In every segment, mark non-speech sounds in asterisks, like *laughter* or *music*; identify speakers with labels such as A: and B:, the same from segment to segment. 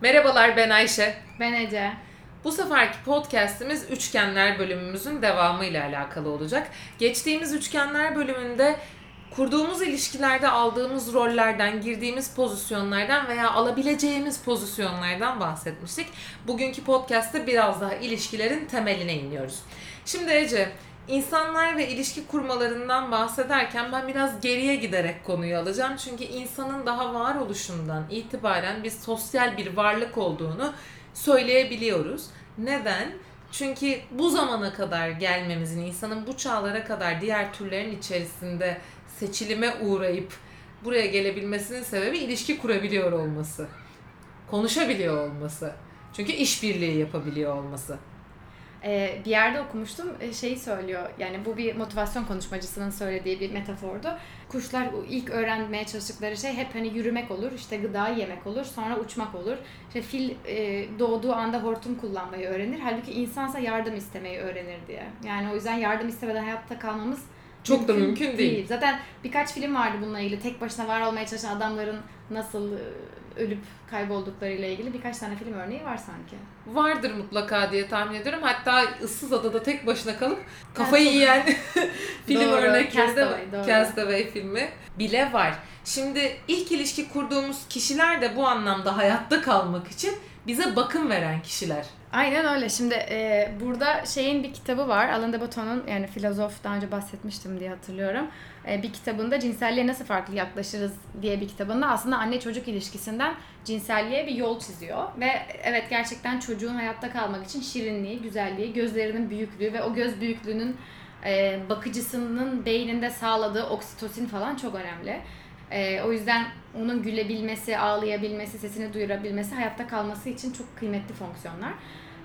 A: Merhabalar ben Ayşe.
B: Ben Ece.
A: Bu seferki podcast'imiz Üçgenler bölümümüzün devamıyla alakalı olacak. Geçtiğimiz Üçgenler bölümünde kurduğumuz ilişkilerde aldığımız rollerden, girdiğimiz pozisyonlardan veya alabileceğimiz pozisyonlardan bahsetmiştik. Bugünkü podcast'te biraz daha ilişkilerin temeline iniyoruz. Şimdi Ece, İnsanlar ve ilişki kurmalarından bahsederken ben biraz geriye giderek konuyu alacağım. Çünkü insanın daha varoluşundan itibaren bir sosyal bir varlık olduğunu söyleyebiliyoruz. Neden? Çünkü bu zamana kadar gelmemizin, insanın bu çağlara kadar diğer türlerin içerisinde seçilime uğrayıp buraya gelebilmesinin sebebi ilişki kurabiliyor olması. Konuşabiliyor olması. Çünkü işbirliği yapabiliyor olması
B: e, bir yerde okumuştum e, şeyi söylüyor yani bu bir motivasyon konuşmacısının söylediği bir metafordu. Kuşlar ilk öğrenmeye çalıştıkları şey hep hani yürümek olur, işte gıdayı yemek olur, sonra uçmak olur. İşte fil e, doğduğu anda hortum kullanmayı öğrenir. Halbuki insansa yardım istemeyi öğrenir diye. Yani o yüzden yardım istemeden hayatta kalmamız
A: çok mümkün da mümkün değil. değil.
B: Zaten birkaç film vardı bununla ilgili. Tek başına var olmaya çalışan adamların nasıl e, ölüp kaybolduklarıyla ilgili birkaç tane film örneği var sanki.
A: Vardır mutlaka diye tahmin ediyorum. Hatta ıssız adada tek başına kalıp kafayı yiyen *laughs* film doğru. örnekleri Castaway, de. Castaway filmi bile var. Şimdi ilk ilişki kurduğumuz kişiler de bu anlamda hayatta kalmak için bize bakım veren kişiler.
B: Aynen öyle. Şimdi e, burada şeyin bir kitabı var. Alain de Botton'un yani filozof daha önce bahsetmiştim diye hatırlıyorum. E, bir kitabında cinselliğe nasıl farklı yaklaşırız diye bir kitabında aslında anne çocuk ilişkisinden cinselliğe bir yol çiziyor. Ve evet gerçekten çocuğun hayatta kalmak için şirinliği, güzelliği, gözlerinin büyüklüğü ve o göz büyüklüğünün e, bakıcısının beyninde sağladığı oksitosin falan çok önemli. E, o yüzden onun gülebilmesi, ağlayabilmesi, sesini duyurabilmesi hayatta kalması için çok kıymetli fonksiyonlar.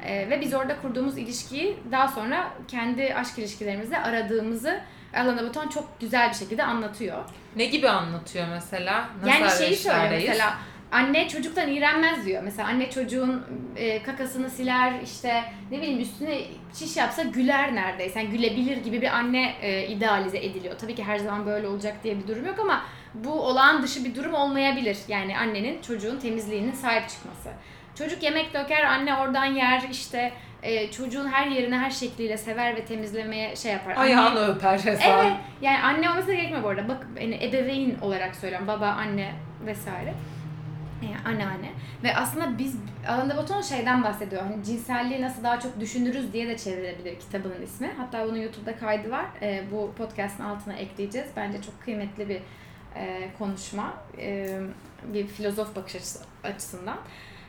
B: E, ve biz orada kurduğumuz ilişkiyi daha sonra kendi aşk ilişkilerimizde aradığımızı Alain Baton çok güzel bir şekilde anlatıyor.
A: Ne gibi anlatıyor mesela?
B: Nasıl yani şeyi söylüyor mesela anne çocuktan iğrenmez diyor. Mesela anne çocuğun e, kakasını siler işte ne bileyim üstüne çiş yapsa güler neredeyse. Yani gülebilir gibi bir anne e, idealize ediliyor. Tabii ki her zaman böyle olacak diye bir durum yok ama bu olağan dışı bir durum olmayabilir. Yani annenin çocuğun temizliğinin sahip çıkması. Çocuk yemek döker, anne oradan yer işte e, çocuğun her yerine her şekliyle sever ve temizlemeye şey yapar.
A: Ayağını anne, öper
B: resmen. Evet. Yani anne olması gerekmiyor bu arada. Bak yani ebeveyn olarak söylüyorum. Baba, anne vesaire. Yani anneanne. Ve aslında biz Alain de Botton şeyden bahsediyor. Hani cinselliği nasıl daha çok düşünürüz diye de çevrilebilir kitabının ismi. Hatta bunun YouTube'da kaydı var. E, bu podcast'ın altına ekleyeceğiz. Bence çok kıymetli bir e, konuşma. E, bir filozof bakış açısı, açısından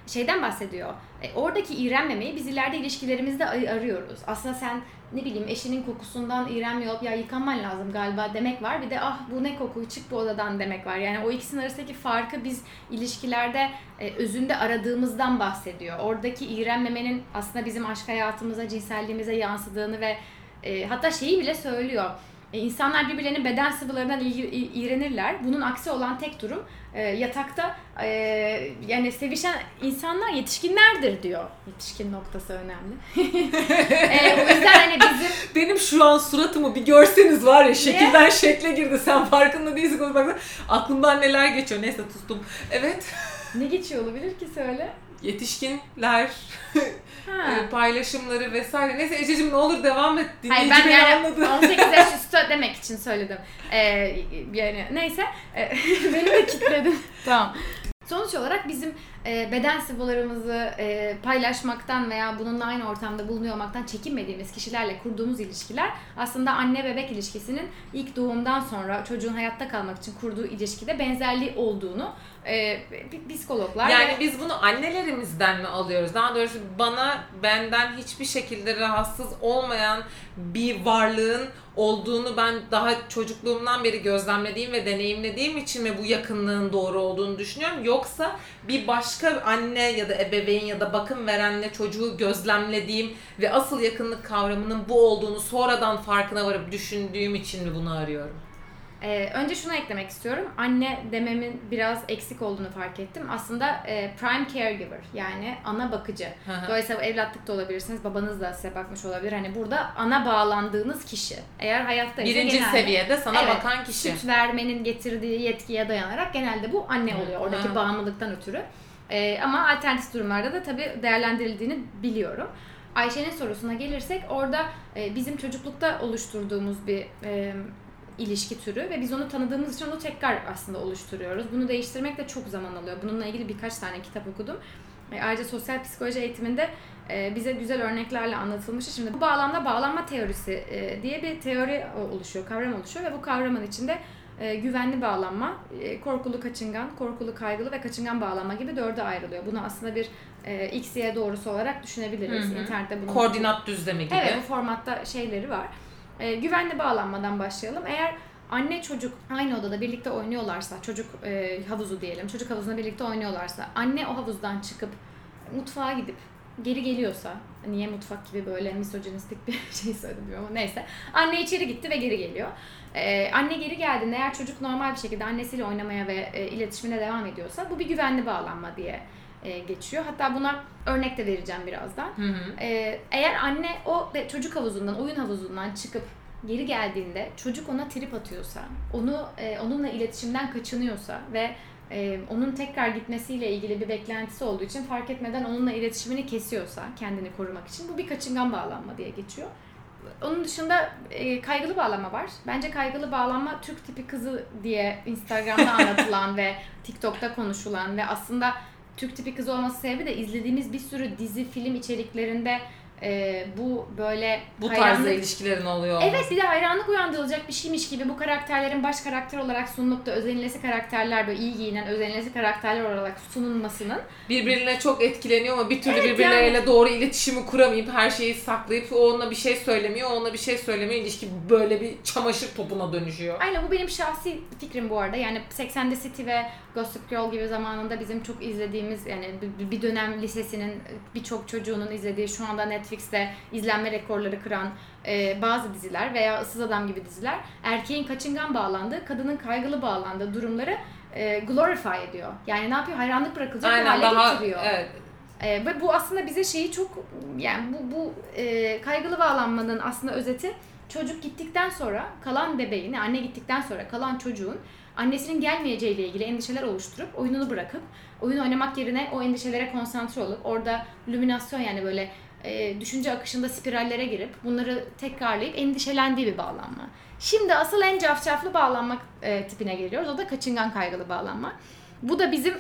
B: şeyden bahsediyor. E, oradaki iğrenmemeyi biz ileride ilişkilerimizde arıyoruz. Aslında sen ne bileyim eşinin kokusundan iğrenmiyor ya yıkanman lazım galiba demek var. Bir de ah bu ne koku çık bu odadan demek var. Yani o ikisinin arasındaki farkı biz ilişkilerde e, özünde aradığımızdan bahsediyor. Oradaki iğrenmemenin aslında bizim aşk hayatımıza, cinselliğimize yansıdığını ve e, hatta şeyi bile söylüyor e, insanlar birbirlerinin beden sıvılarından iğrenirler. Bunun aksi olan tek durum e, yatakta e, yani sevişen insanlar yetişkinlerdir diyor. Yetişkin noktası önemli. *laughs* e, o yüzden hani bizim...
A: Benim şu an suratımı bir görseniz var ya şekilden ne? şekle girdi. Sen farkında değilsin. Bak, aklımdan neler geçiyor. Neyse sustum. Evet.
B: ne geçiyor olabilir ki söyle
A: yetişkinler *laughs* e, paylaşımları vesaire. Neyse Ececiğim ne olur devam et.
B: Hayır ben yani anladı. 18 yaş *laughs* üstü demek için söyledim. Ee, yani neyse e, *laughs* beni de kitledin. tamam. Sonuç olarak bizim e, beden sıvılarımızı e, paylaşmaktan veya bununla aynı ortamda bulunuyor olmaktan çekinmediğimiz kişilerle kurduğumuz ilişkiler aslında anne bebek ilişkisinin ilk doğumdan sonra çocuğun hayatta kalmak için kurduğu ilişkide benzerliği olduğunu e, psikologlar
A: yani ve... biz bunu annelerimizden mi alıyoruz? Daha doğrusu bana benden hiçbir şekilde rahatsız olmayan bir varlığın olduğunu ben daha çocukluğumdan beri gözlemlediğim ve deneyimlediğim için mi bu yakınlığın doğru olduğunu düşünüyorum. Yoksa bir başka anne ya da ebeveyn ya da bakım verenle çocuğu gözlemlediğim ve asıl yakınlık kavramının bu olduğunu sonradan farkına varıp düşündüğüm için mi bunu arıyorum?
B: Ee, önce şunu eklemek istiyorum. Anne dememin biraz eksik olduğunu fark ettim. Aslında e, prime caregiver yani ana bakıcı. Dolayısıyla evlatlık da olabilirsiniz. Babanız da size bakmış olabilir. Hani burada ana bağlandığınız kişi. Eğer hayatta
A: Birinci genelde, seviyede sana evet, bakan kişi.
B: Süt vermenin getirdiği yetkiye dayanarak genelde bu anne oluyor. Oradaki bağımlılıktan ötürü. E, ama alternatif durumlarda da tabii değerlendirildiğini biliyorum. Ayşe'nin sorusuna gelirsek orada e, bizim çocuklukta oluşturduğumuz bir e, ilişki türü ve biz onu tanıdığımız için onu tekrar aslında oluşturuyoruz. Bunu değiştirmek de çok zaman alıyor. Bununla ilgili birkaç tane kitap okudum. E, ayrıca sosyal psikoloji eğitiminde e, bize güzel örneklerle anlatılmıştı. Şimdi bu bağlamda bağlanma teorisi e, diye bir teori oluşuyor, kavram oluşuyor ve bu kavramın içinde e, güvenli bağlanma, e, korkulu kaçıngan, korkulu kaygılı ve kaçıngan bağlanma gibi dörde ayrılıyor. Bunu aslında bir e, X, Y doğrusu olarak düşünebiliriz.
A: Hı hı.
B: İnternette bunun
A: Koordinat düzlemi gibi.
B: Evet bu formatta şeyleri var. E, güvenli bağlanmadan başlayalım. Eğer anne çocuk aynı odada birlikte oynuyorlarsa, çocuk e, havuzu diyelim, çocuk havuzunda birlikte oynuyorlarsa, anne o havuzdan çıkıp mutfağa gidip geri geliyorsa, niye mutfak gibi böyle misojinistik bir *laughs* şey söyledim ama neyse. Anne içeri gitti ve geri geliyor. Ee, anne geri geldiğinde eğer çocuk normal bir şekilde annesiyle oynamaya ve e, iletişimine devam ediyorsa bu bir güvenli bağlanma diye e, geçiyor. Hatta buna örnek de vereceğim birazdan.
A: Hı hı.
B: Ee, eğer anne o de- çocuk havuzundan, oyun havuzundan çıkıp geri geldiğinde çocuk ona trip atıyorsa, onu e, onunla iletişimden kaçınıyorsa ve e, onun tekrar gitmesiyle ilgili bir beklentisi olduğu için fark etmeden onunla iletişimini kesiyorsa kendini korumak için bu bir kaçıngan bağlanma diye geçiyor. Onun dışında e, kaygılı bağlanma var. Bence kaygılı bağlanma Türk tipi kızı diye Instagram'da anlatılan *laughs* ve TikTok'ta konuşulan ve aslında Türk tipi kızı olması sebebi de izlediğimiz bir sürü dizi, film içeriklerinde e, bu böyle
A: Bu
B: hayranlık-
A: tarzda ilişkilerin oluyor.
B: Evet bir de hayranlık uyandırılacak bir şeymiş gibi bu karakterlerin baş karakter olarak sunulup da özenilesi karakterler böyle iyi giyinen özenilesi karakterler olarak sunulmasının
A: birbirine çok etkileniyor ama bir türlü
B: Evet,
A: birbirleriyle doğru iletişimi kuramayıp her şeyi saklayıp o ona bir şey söylemiyor, o ona bir şey söylemiyor. İlişki böyle bir çamaşır topuna dönüşüyor.
B: Aynen bu benim şahsi fikrim bu arada. Yani Sex and the City ve Gossip Girl gibi zamanında bizim çok izlediğimiz yani bir- dönem lisesinin birçok çocuğunun izlediği şu anda Netflix'te izlenme rekorları kıran e, bazı diziler veya Issız Adam gibi diziler erkeğin kaçıngan bağlandığı, kadının kaygılı bağlandığı durumları e, glorify ediyor. Yani ne yapıyor? Hayranlık bırakılacak bir
A: Aynen
B: hale
A: daha
B: getiriyor.
A: evet.
B: E, ve bu aslında bize şeyi çok yani bu bu e, kaygılı bağlanmanın aslında özeti çocuk gittikten sonra kalan bebeğin anne gittikten sonra kalan çocuğun annesinin gelmeyeceğiyle ilgili endişeler oluşturup oyununu bırakıp oyun oynamak yerine o endişelere konsantre olup orada lüminasyon yani böyle e, düşünce akışında spirallere girip bunları tekrarlayıp endişelendiği bir bağlanma. Şimdi asıl en cafcaflı bağlanma e, tipine geliyoruz. O da kaçıngan kaygılı bağlanma. Bu da bizim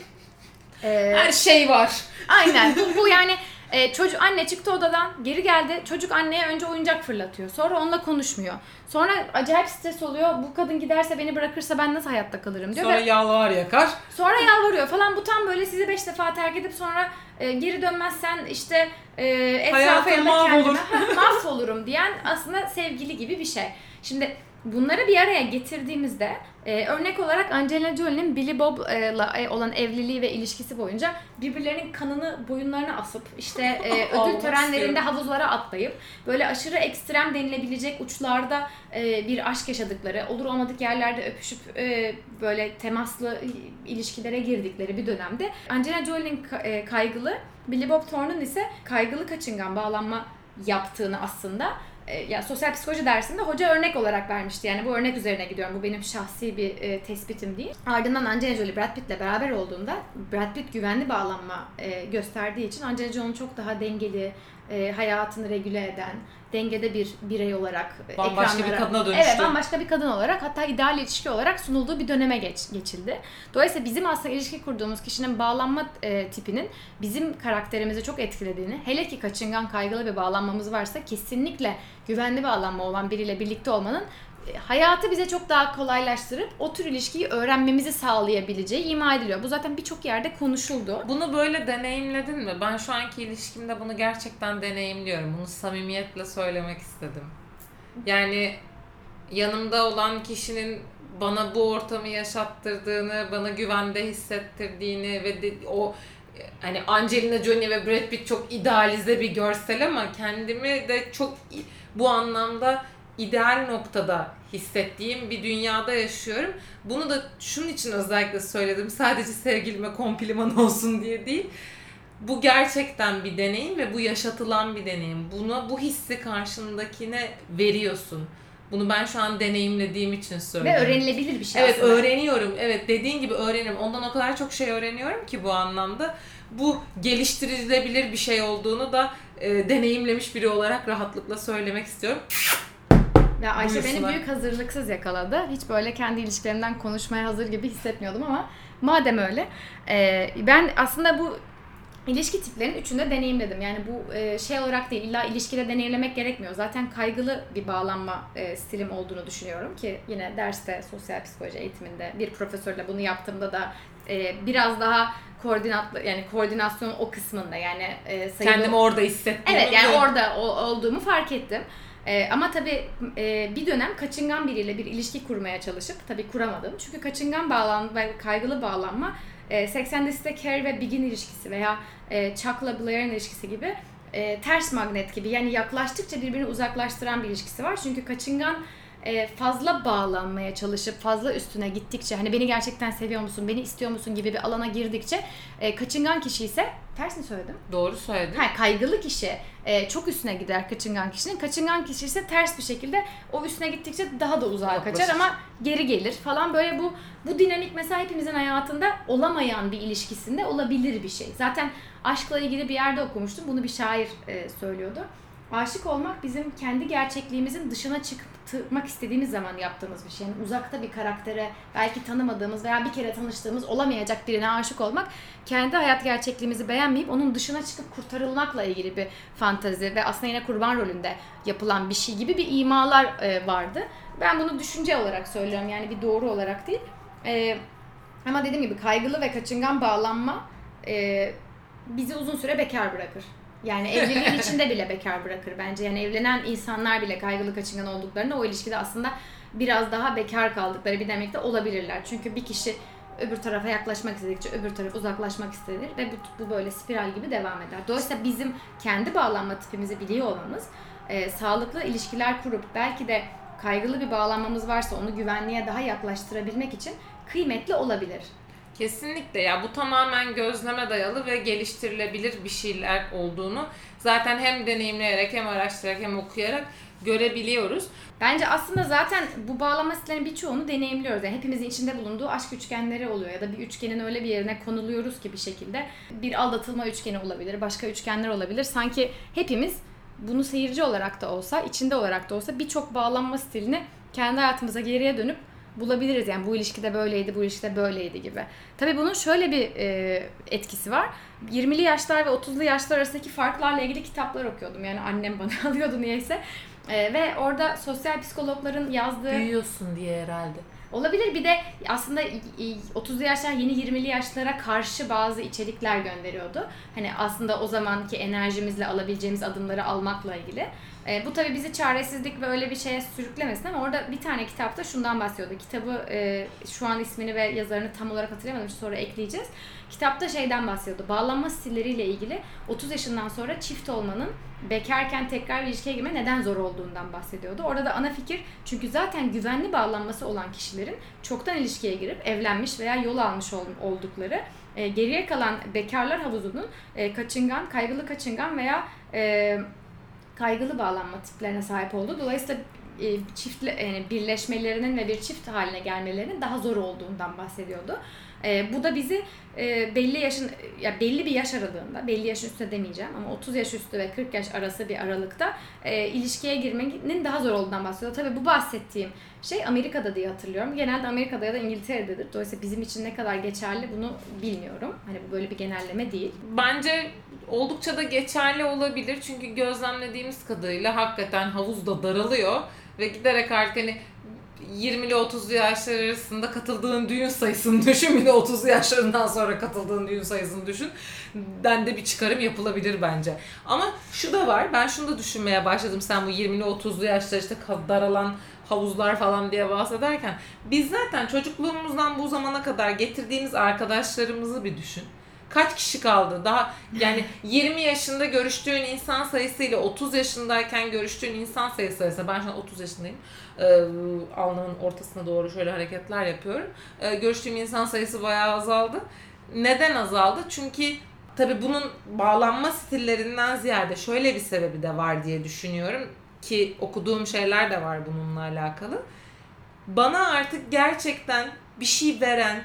B: e,
A: Her şey var.
B: Aynen. Bu, bu yani e, çocuk anne çıktı odadan geri geldi. Çocuk anneye önce oyuncak fırlatıyor. Sonra onunla konuşmuyor. Sonra acayip stres oluyor. Bu kadın giderse beni bırakırsa ben nasıl hayatta kalırım diyor.
A: Sonra
B: Ve
A: yalvar yakar.
B: sonra yalvarıyor falan. Bu tam böyle sizi beş defa terk edip sonra e, geri dönmezsen işte e, etrafa
A: Hayatım
B: ya da
A: mahvolur.
B: kendime *laughs* "Ha, mahvolurum diyen aslında sevgili gibi bir şey. Şimdi bunları bir araya getirdiğimizde e, örnek olarak Angelina Jolie'nin Billy Bob'la e, olan evliliği ve ilişkisi boyunca birbirlerinin kanını boyunlarına asıp işte e, *laughs* ödül törenlerinde havuzlara atlayıp böyle aşırı ekstrem denilebilecek uçlarda e, bir aşk yaşadıkları, olur olmadık yerlerde öpüşüp e, böyle temaslı ilişkilere girdikleri bir dönemde Angelina Jolie'nin e, kaygılı, Billy Bob Thorne'un ise kaygılı kaçıngan bağlanma yaptığını aslında e, ya sosyal psikoloji dersinde hoca örnek olarak vermişti. Yani bu örnek üzerine gidiyorum. Bu benim şahsi bir e, tespitim değil. Ardından Angelina Jolie Brad Pitt'le beraber olduğunda Brad Pitt güvenli bağlanma e, gösterdiği için Angelina Jolie çok daha dengeli, e, hayatını regüle eden, dengede bir birey olarak e,
A: Bambaşka bir
B: ekranlara-
A: kadına dönüştü.
B: Evet, bambaşka bir kadın olarak hatta ideal ilişki olarak sunulduğu bir döneme geç, geçildi. Dolayısıyla bizim aslında ilişki kurduğumuz kişinin bağlanma e, tipinin bizim karakterimizi çok etkilediğini, hele ki kaçıngan kaygılı bir bağlanmamız varsa kesinlikle güvenli bağlanma olan biriyle birlikte olmanın hayatı bize çok daha kolaylaştırıp o tür ilişkiyi öğrenmemizi sağlayabileceği ima ediliyor. Bu zaten birçok yerde konuşuldu.
A: Bunu böyle deneyimledin mi? Ben şu anki ilişkimde bunu gerçekten deneyimliyorum. Bunu samimiyetle söylemek istedim. Yani yanımda olan kişinin bana bu ortamı yaşattırdığını, bana güvende hissettirdiğini ve de, o hani Angelina Jolie ve Brad Pitt çok idealize bir görsel ama kendimi de çok bu anlamda ideal noktada hissettiğim bir dünyada yaşıyorum. Bunu da şunun için özellikle söyledim. Sadece sevgilime kompliman olsun diye değil. Bu gerçekten bir deneyim ve bu yaşatılan bir deneyim. Buna bu hissi karşındakine veriyorsun. Bunu ben şu an deneyimlediğim için söylüyorum.
B: Ve öğrenilebilir bir şey
A: Evet
B: aslında.
A: öğreniyorum. Evet dediğin gibi öğrenirim. Ondan o kadar çok şey öğreniyorum ki bu anlamda. Bu geliştirilebilir bir şey olduğunu da e, deneyimlemiş biri olarak rahatlıkla söylemek istiyorum.
B: Ya Ayşe beni
A: Buyursunlar.
B: büyük hazırlıksız yakaladı. Hiç böyle kendi ilişkilerimden konuşmaya hazır gibi hissetmiyordum ama madem öyle. e, ben aslında bu ilişki tiplerinin üçünü de deneyimledim. Yani bu e, şey olarak değil, illa ilişkide deneyimlemek gerekmiyor. Zaten kaygılı bir bağlanma e, stilim olduğunu düşünüyorum ki yine derste sosyal psikoloji eğitiminde bir profesörle bunu yaptığımda da e, biraz daha koordinatlı yani koordinasyon o kısmında yani e, sayılı-
A: Kendimi orada hissettim.
B: Evet yani orada o- olduğumu fark ettim. Ee, ama tabii e, bir dönem kaçıngan biriyle bir ilişki kurmaya çalışıp tabii kuramadım. Çünkü kaçıngan bağlanma ve kaygılı bağlanma e, 80 Liste Carey ve Big'in ilişkisi veya e, Chuck'la Blair'in ilişkisi gibi e, ters magnet gibi yani yaklaştıkça birbirini uzaklaştıran bir ilişkisi var. Çünkü kaçıngan e, fazla bağlanmaya çalışıp fazla üstüne gittikçe hani beni gerçekten seviyor musun, beni istiyor musun gibi bir alana girdikçe e, kaçıngan kişi ise ters mi söyledim?
A: Doğru söyledin.
B: Ha, kaygılı kişi e, çok üstüne gider kaçıngan kişinin. Kaçıngan kişi ise ters bir şekilde o üstüne gittikçe daha da uzağa
A: Yaklaşır.
B: kaçar ama geri gelir falan. Böyle bu bu dinamik mesela hepimizin hayatında olamayan bir ilişkisinde olabilir bir şey. Zaten aşkla ilgili bir yerde okumuştum. Bunu bir şair e, söylüyordu. Aşık olmak bizim kendi gerçekliğimizin dışına çıkmak istediğimiz zaman yaptığımız bir şey. Yani uzakta bir karaktere, belki tanımadığımız veya bir kere tanıştığımız olamayacak birine aşık olmak kendi hayat gerçekliğimizi beğenmeyip onun dışına çıkıp kurtarılmakla ilgili bir fantazi ve aslında yine kurban rolünde yapılan bir şey gibi bir imalar e, vardı. Ben bunu düşünce olarak söylüyorum yani bir doğru olarak değil. E, ama dediğim gibi kaygılı ve kaçıngan bağlanma e, bizi uzun süre bekar bırakır. Yani *laughs* evliliğin içinde bile bekar bırakır bence. Yani evlenen insanlar bile kaygılı kaçıngan olduklarında o ilişkide aslında biraz daha bekar kaldıkları bir demekte olabilirler. Çünkü bir kişi öbür tarafa yaklaşmak istedikçe öbür taraf uzaklaşmak istenir ve bu, bu böyle spiral gibi devam eder. Dolayısıyla bizim kendi bağlanma tipimizi biliyor olmamız e, sağlıklı ilişkiler kurup belki de kaygılı bir bağlanmamız varsa onu güvenliğe daha yaklaştırabilmek için kıymetli olabilir.
A: Kesinlikle ya bu tamamen gözleme dayalı ve geliştirilebilir bir şeyler olduğunu zaten hem deneyimleyerek hem araştırarak hem okuyarak görebiliyoruz.
B: Bence aslında zaten bu bağlama stillerinin birçoğunu deneyimliyoruz. Yani hepimizin içinde bulunduğu aşk üçgenleri oluyor ya da bir üçgenin öyle bir yerine konuluyoruz ki bir şekilde. Bir aldatılma üçgeni olabilir, başka üçgenler olabilir. Sanki hepimiz bunu seyirci olarak da olsa, içinde olarak da olsa birçok bağlanma stilini kendi hayatımıza geriye dönüp bulabiliriz. Yani bu ilişkide böyleydi, bu ilişkide böyleydi gibi. Tabii bunun şöyle bir e, etkisi var. 20'li yaşlar ve 30'lu yaşlar arasındaki farklarla ilgili kitaplar okuyordum. Yani annem bana *laughs* alıyordu niyeyse. E, ve orada sosyal psikologların yazdığı
A: Büyüyorsun diye herhalde.
B: olabilir. Bir de aslında i- i- 30'lu yaşlar yeni 20'li yaşlara karşı bazı içerikler gönderiyordu. Hani aslında o zamanki enerjimizle alabileceğimiz adımları almakla ilgili. E, bu tabii bizi çaresizlik ve öyle bir şeye sürüklemesin ama orada bir tane kitapta şundan bahsediyordu. Kitabı e, şu an ismini ve yazarını tam olarak hatırlayamadım sonra ekleyeceğiz. Kitapta şeyden bahsediyordu. Bağlanma stilleriyle ilgili 30 yaşından sonra çift olmanın bekarken tekrar bir ilişkiye girme neden zor olduğundan bahsediyordu. Orada da ana fikir çünkü zaten güvenli bağlanması olan kişilerin çoktan ilişkiye girip evlenmiş veya yol almış ol- oldukları e, geriye kalan bekarlar havuzunun e, kaçıngan, kaygılı kaçıngan veya e, kaygılı bağlanma tiplerine sahip olduğu. Dolayısıyla e, yani birleşmelerinin ve bir çift haline gelmelerinin daha zor olduğundan bahsediyordu. E, bu da bizi e, belli yaşın ya belli bir yaş aralığında, belli yaş üstü demeyeceğim ama 30 yaş üstü ve 40 yaş arası bir aralıkta e, ilişkiye girmenin daha zor olduğundan bahsediyor. Tabii bu bahsettiğim şey Amerika'da diye hatırlıyorum. Genelde Amerika'da ya da İngiltere'dedir. Dolayısıyla bizim için ne kadar geçerli bunu bilmiyorum. Hani bu böyle bir genelleme değil.
A: Bence oldukça da geçerli olabilir. Çünkü gözlemlediğimiz kadarıyla hakikaten havuz da daralıyor ve giderek artık hani 20'li 30'lu yaşlar arasında katıldığın düğün sayısını *laughs* düşün. Bir de 30'lu yaşlarından sonra katıldığın düğün sayısını düşün. Den de bir çıkarım yapılabilir bence. Ama şu da var. Ben şunu da düşünmeye başladım. Sen bu 20'li 30'lu yaşlar işte daralan havuzlar falan diye bahsederken biz zaten çocukluğumuzdan bu zamana kadar getirdiğimiz arkadaşlarımızı bir düşün. Kaç kişi kaldı? Daha yani 20 yaşında görüştüğün insan sayısıyla 30 yaşındayken görüştüğün insan sayısı arasında ben şu an 30 yaşındayım. Ee, alnımın ortasına doğru şöyle hareketler yapıyorum. Ee, görüştüğüm insan sayısı bayağı azaldı. Neden azaldı? Çünkü tabii bunun bağlanma stillerinden ziyade şöyle bir sebebi de var diye düşünüyorum. ki okuduğum şeyler de var bununla alakalı. Bana artık gerçekten bir şey veren,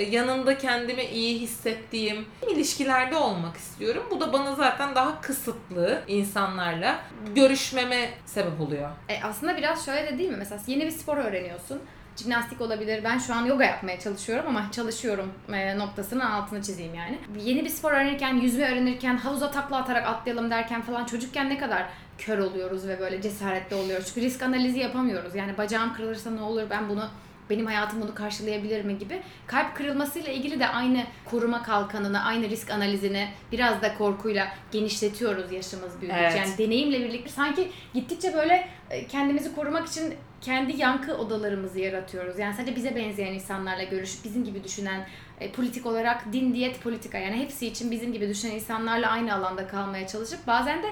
A: yanında kendimi iyi hissettiğim ilişkilerde olmak istiyorum. Bu da bana zaten daha kısıtlı insanlarla görüşmeme sebep oluyor.
B: E aslında biraz şöyle de değil mi? Mesela yeni bir spor öğreniyorsun. Jimnastik olabilir. Ben şu an yoga yapmaya çalışıyorum ama çalışıyorum e, noktasının altını çizeyim yani. Yeni bir spor öğrenirken, yüzme öğrenirken, havuza takla atarak atlayalım derken falan çocukken ne kadar kör oluyoruz ve böyle cesaretli oluyoruz. Çünkü risk analizi yapamıyoruz. Yani bacağım kırılırsa ne olur ben bunu benim hayatım bunu karşılayabilir mi gibi. Kalp kırılmasıyla ilgili de aynı koruma kalkanını, aynı risk analizini biraz da korkuyla genişletiyoruz yaşımız büyüdükçe.
A: Evet.
B: Yani deneyimle birlikte sanki gittikçe böyle e, kendimizi korumak için kendi yankı odalarımızı yaratıyoruz. Yani sadece bize benzeyen insanlarla görüşüp bizim gibi düşünen e, politik olarak din, diyet, politika yani hepsi için bizim gibi düşünen insanlarla aynı alanda kalmaya çalışıp bazen de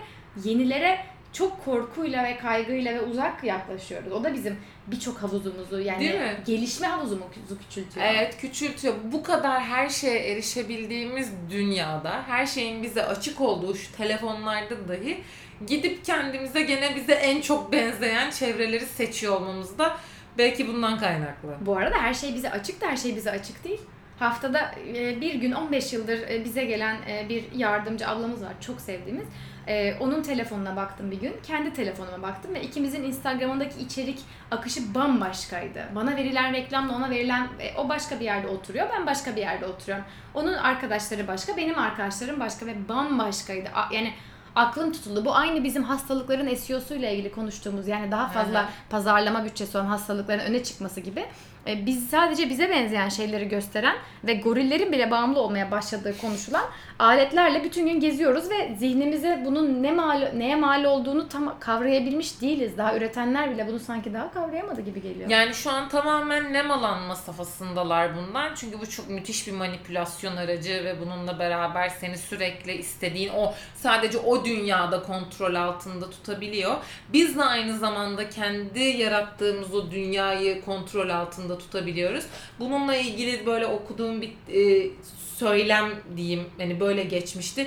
B: yenilere çok korkuyla ve kaygıyla ve uzak yaklaşıyoruz. O da bizim birçok havuzumuzu yani gelişme havuzumuzu küçültüyor.
A: Evet küçültüyor. Bu kadar her şeye erişebildiğimiz dünyada, her şeyin bize açık olduğu şu telefonlarda dahi gidip kendimize gene bize en çok benzeyen çevreleri seçiyor olmamız da belki bundan kaynaklı.
B: Bu arada her şey bize açık da her şey bize açık değil. Haftada bir gün 15 yıldır bize gelen bir yardımcı ablamız var çok sevdiğimiz. E, Onun telefonuna baktım bir gün. Kendi telefonuma baktım ve ikimizin Instagram'ındaki içerik akışı bambaşkaydı. Bana verilen reklamla ona verilen e, o başka bir yerde oturuyor. Ben başka bir yerde oturuyorum. Onun arkadaşları başka, benim arkadaşlarım başka ve bambaşkaydı. Yani aklım tutuldu. Bu aynı bizim hastalıkların SEO'suyla ilgili konuştuğumuz yani daha fazla
A: hı.
B: pazarlama bütçesi olan hastalıkların öne çıkması gibi. E, Biz sadece bize benzeyen şeyleri gösteren ve gorillerin bile bağımlı olmaya başladığı konuşulan aletlerle bütün gün geziyoruz ve zihnimize bunun ne mal neye mal olduğunu tam kavrayabilmiş değiliz. Daha üretenler bile bunu sanki daha kavrayamadı gibi geliyor.
A: Yani şu an tamamen nemalanma safhasındalar bundan. Çünkü bu çok müthiş bir manipülasyon aracı ve bununla beraber seni sürekli istediğin o sadece o dünyada kontrol altında tutabiliyor. Biz de aynı zamanda kendi yarattığımız o dünyayı kontrol altında tutabiliyoruz. Bununla ilgili böyle okuduğum bir e, söylem diyeyim hani böyle geçmişti.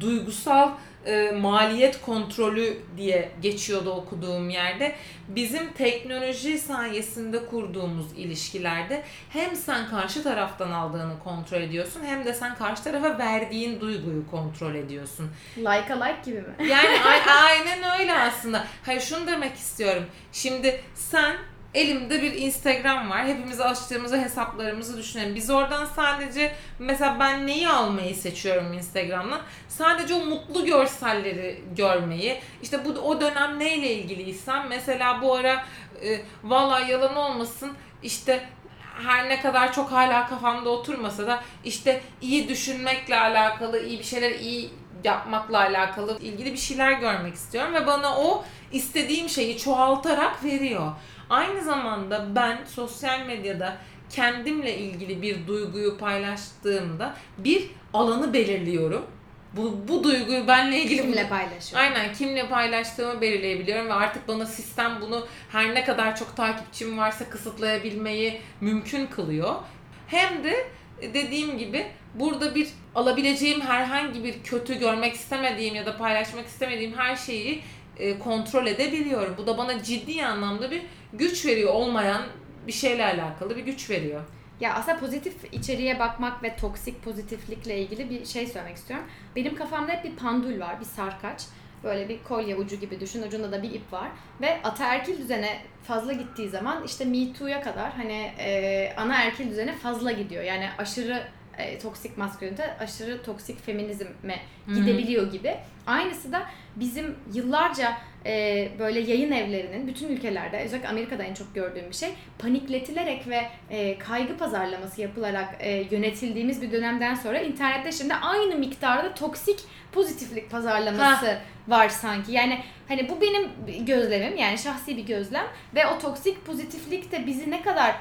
A: Duygusal e, maliyet kontrolü diye geçiyordu okuduğum yerde. Bizim teknoloji sayesinde kurduğumuz ilişkilerde hem sen karşı taraftan aldığını kontrol ediyorsun hem de sen karşı tarafa verdiğin duyguyu kontrol ediyorsun.
B: Like'a like gibi mi?
A: Yani a- *laughs* aynen öyle aslında. Hayır şunu demek istiyorum. Şimdi sen elimde bir Instagram var. Hepimiz açtığımızda hesaplarımızı düşünelim. Biz oradan sadece mesela ben neyi almayı seçiyorum Instagram'dan? Sadece o mutlu görselleri görmeyi. İşte bu o dönem neyle ilgiliysem mesela bu ara e, vallahi yalan olmasın işte her ne kadar çok hala kafamda oturmasa da işte iyi düşünmekle alakalı, iyi bir şeyler iyi yapmakla alakalı ilgili bir şeyler görmek istiyorum ve bana o istediğim şeyi çoğaltarak veriyor. Aynı zamanda ben sosyal medyada kendimle ilgili bir duyguyu paylaştığımda bir alanı belirliyorum. Bu, bu duyguyu benle ilgili
B: Kimle paylaşıyor?
A: Aynen kimle paylaştığımı belirleyebiliyorum ve artık bana sistem bunu her ne kadar çok takipçim varsa kısıtlayabilmeyi mümkün kılıyor. Hem de dediğim gibi burada bir alabileceğim herhangi bir kötü görmek istemediğim ya da paylaşmak istemediğim her şeyi e, kontrol edebiliyorum. Bu da bana ciddi anlamda bir güç veriyor olmayan bir şeyle alakalı bir güç veriyor.
B: Ya aslında pozitif içeriğe bakmak ve toksik pozitiflikle ilgili bir şey söylemek istiyorum. Benim kafamda hep bir pandül var, bir sarkaç. Böyle bir kolye ucu gibi düşün, ucunda da bir ip var. Ve ataerkil düzene fazla gittiği zaman işte Me Too'ya kadar hani e, anaerkil düzene fazla gidiyor. Yani aşırı e, toksik maskülinite, aşırı toksik feminizme gidebiliyor gibi. Aynısı da bizim yıllarca e, böyle yayın evlerinin bütün ülkelerde özellikle Amerika'da en çok gördüğüm bir şey panikletilerek ve e, kaygı pazarlaması yapılarak e, yönetildiğimiz bir dönemden sonra internette şimdi aynı miktarda toksik pozitiflik pazarlaması var sanki. Yani hani bu benim gözlemim yani şahsi bir gözlem ve o toksik pozitiflik de bizi ne kadar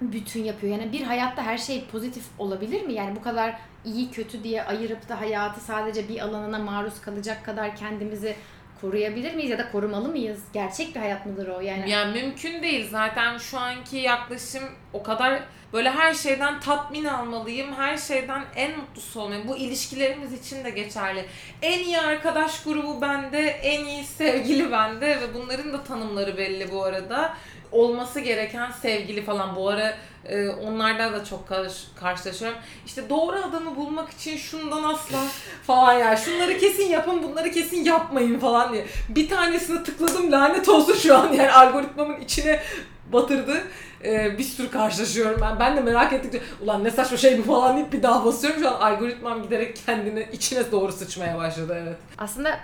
B: bütün yapıyor. Yani bir hayatta her şey pozitif olabilir mi? Yani bu kadar iyi kötü diye ayırıp da hayatı sadece bir alanına maruz kalacak kadar kendimizi koruyabilir miyiz ya da korumalı mıyız? Gerçek bir hayat mıdır o? Yani
A: Yani mümkün değil. Zaten şu anki yaklaşım o kadar böyle her şeyden tatmin almalıyım. Her şeyden en mutlusu olmalıyım. Bu ilişkilerimiz için de geçerli. En iyi arkadaş grubu bende, en iyi sevgili bende ve bunların da tanımları belli bu arada. Olması gereken sevgili falan bu ara e, onlardan da çok karş, karşılaşıyorum. İşte doğru adamı bulmak için şundan asla falan ya. Şunları kesin yapın, bunları kesin yapmayın falan diye. Bir tanesine tıkladım lanet olsun şu an yani algoritmamın içine batırdı. Ee, bir sürü karşılaşıyorum ben. Ben de merak ettikçe ulan ne saçma şey bu falan deyip bir daha basıyorum. Şu an algoritmam giderek kendini içine doğru sıçmaya başladı evet.
B: aslında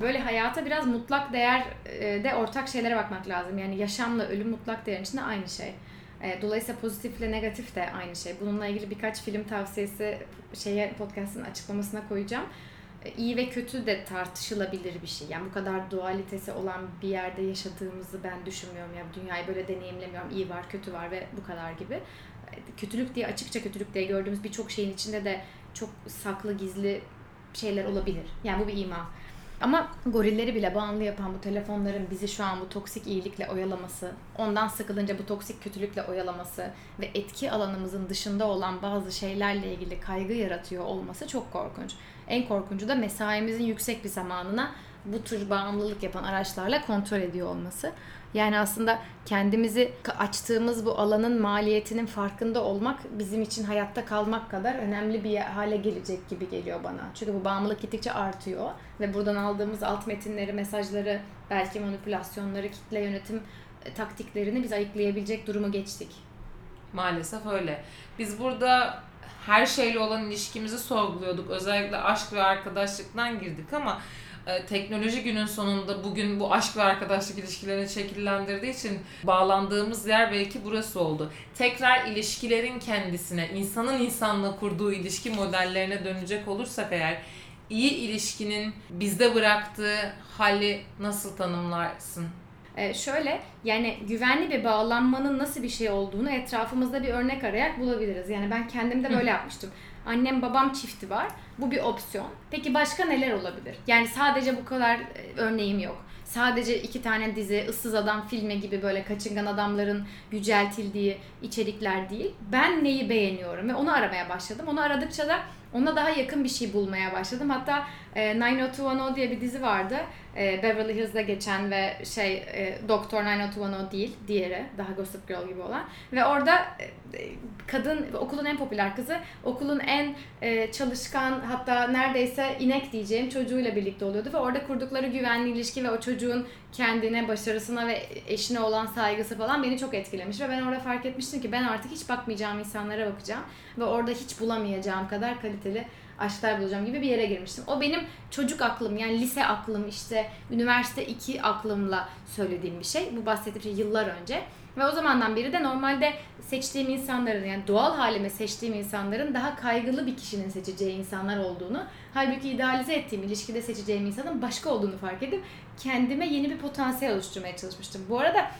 B: böyle hayata biraz mutlak değer e, de ortak şeylere bakmak lazım. Yani yaşamla ölüm mutlak değerin içinde aynı şey. E, Dolayısıyla pozitifle negatif de aynı şey. Bununla ilgili birkaç film tavsiyesi şeye podcast'ın açıklamasına koyacağım. E, İyi ve kötü de tartışılabilir bir şey. Yani bu kadar dualitesi olan bir yerde yaşadığımızı ben düşünmüyorum. Yani dünyayı böyle deneyimlemiyorum. İyi var, kötü var ve bu kadar gibi. E, Kötülük diye açıkça kötülük diye gördüğümüz birçok şeyin içinde de çok saklı, gizli şeyler olabilir. Yani bu bir ima. Ama gorilleri bile bağımlı yapan bu telefonların bizi şu an bu toksik iyilikle oyalaması, ondan sıkılınca bu toksik kötülükle oyalaması ve etki alanımızın dışında olan bazı şeylerle ilgili kaygı yaratıyor olması çok korkunç. En korkuncu da mesaimizin yüksek bir zamanına bu tür bağımlılık yapan araçlarla kontrol ediyor olması. Yani aslında kendimizi açtığımız bu alanın maliyetinin farkında olmak bizim için hayatta kalmak kadar önemli bir hale gelecek gibi geliyor bana. Çünkü bu bağımlılık gittikçe artıyor ve buradan aldığımız alt metinleri, mesajları, belki manipülasyonları, kitle yönetim e, taktiklerini biz ayıklayabilecek durumu geçtik.
A: Maalesef öyle. Biz burada her şeyle olan ilişkimizi sorguluyorduk. Özellikle aşk ve arkadaşlıktan girdik ama e, teknoloji günün sonunda bugün bu aşk ve arkadaşlık ilişkilerini şekillendirdiği için bağlandığımız yer belki burası oldu. Tekrar ilişkilerin kendisine, insanın insanla kurduğu ilişki modellerine dönecek olursak eğer iyi ilişkinin bizde bıraktığı hali nasıl tanımlarsın?
B: Ee, şöyle yani güvenli bir bağlanmanın nasıl bir şey olduğunu etrafımızda bir örnek arayarak bulabiliriz. Yani ben kendimde böyle yapmıştım. Annem babam çifti var. Bu bir opsiyon. Peki başka neler olabilir? Yani sadece bu kadar e, örneğim yok. Sadece iki tane dizi, ıssız adam filmi gibi böyle kaçıngan adamların yüceltildiği içerikler değil. Ben neyi beğeniyorum ve onu aramaya başladım. Onu aradıkça da ona daha yakın bir şey bulmaya başladım. Hatta e, 90210 diye bir dizi vardı. E, Beverly Hills'da geçen ve şey e, Doktor 90210 değil, diğeri daha Gossip Girl gibi olan. Ve orada e, e, kadın okulun en popüler kızı, okulun en e, çalışkan hatta neredeyse inek diyeceğim çocuğuyla birlikte oluyordu ve orada kurdukları güvenli ilişki ve o çocuğun kendine, başarısına ve eşine olan saygısı falan beni çok etkilemiş ve ben orada fark etmiştim ki ben artık hiç bakmayacağım insanlara bakacağım ve orada hiç bulamayacağım kadar kaliteli aşklar bulacağım gibi bir yere girmiştim. O benim çocuk aklım yani lise aklım işte üniversite 2 aklımla söylediğim bir şey. Bu bahsettiğim şey yıllar önce. Ve o zamandan beri de normalde seçtiğim insanların yani doğal halime seçtiğim insanların daha kaygılı bir kişinin seçeceği insanlar olduğunu halbuki idealize ettiğim ilişkide seçeceğim insanın başka olduğunu fark edip kendime yeni bir potansiyel oluşturmaya çalışmıştım. Bu arada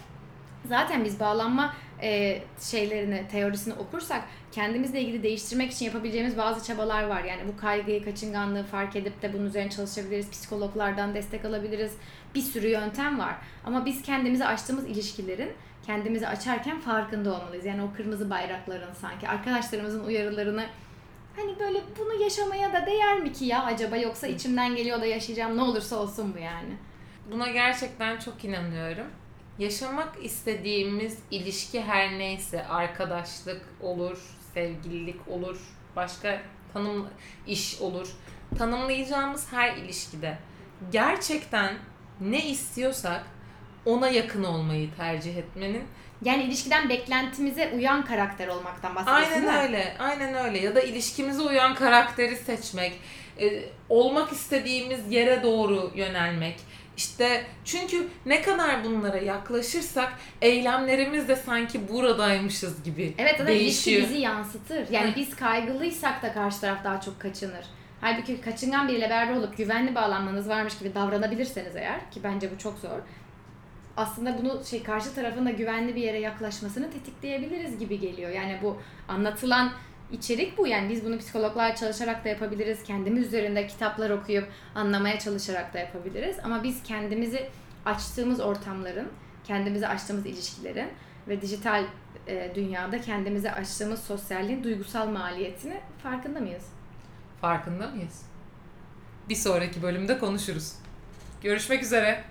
B: zaten biz bağlanma e, şeylerini, teorisini okursak kendimizle ilgili değiştirmek için yapabileceğimiz bazı çabalar var. Yani bu kaygıyı, kaçınganlığı fark edip de bunun üzerine çalışabiliriz. Psikologlardan destek alabiliriz. Bir sürü yöntem var. Ama biz kendimizi açtığımız ilişkilerin kendimizi açarken farkında olmalıyız. Yani o kırmızı bayrakların sanki arkadaşlarımızın uyarılarını hani böyle bunu yaşamaya da değer mi ki ya acaba yoksa içimden geliyor da yaşayacağım ne olursa olsun bu yani.
A: Buna gerçekten çok inanıyorum. Yaşamak istediğimiz ilişki her neyse arkadaşlık olur, sevgililik olur, başka tanım iş olur. Tanımlayacağımız her ilişkide gerçekten ne istiyorsak ona yakın olmayı tercih etmenin
B: Yani ilişkiden beklentimize uyan karakter olmaktan bahsediyorsun değil mi?
A: Aynen öyle. Aynen öyle. Ya da ilişkimize uyan karakteri seçmek. e, olmak istediğimiz yere doğru yönelmek. İşte çünkü ne kadar bunlara yaklaşırsak eylemlerimiz de sanki buradaymışız gibi
B: Evet zaten
A: değişiyor.
B: bizi yansıtır. Yani biz kaygılıysak da karşı taraf daha çok kaçınır. Halbuki kaçıngan biriyle beraber olup güvenli bağlanmanız varmış gibi davranabilirseniz eğer ki bence bu çok zor. Aslında bunu şey karşı tarafın da güvenli bir yere yaklaşmasını tetikleyebiliriz gibi geliyor. Yani bu anlatılan içerik bu. Yani biz bunu psikologlar çalışarak da yapabiliriz. Kendimiz üzerinde kitaplar okuyup anlamaya çalışarak da yapabiliriz. Ama biz kendimizi açtığımız ortamların, kendimize açtığımız ilişkilerin ve dijital e, dünyada kendimize açtığımız sosyalliğin duygusal maliyetini farkında mıyız?
A: Farkında mıyız? Bir sonraki bölümde konuşuruz. Görüşmek üzere.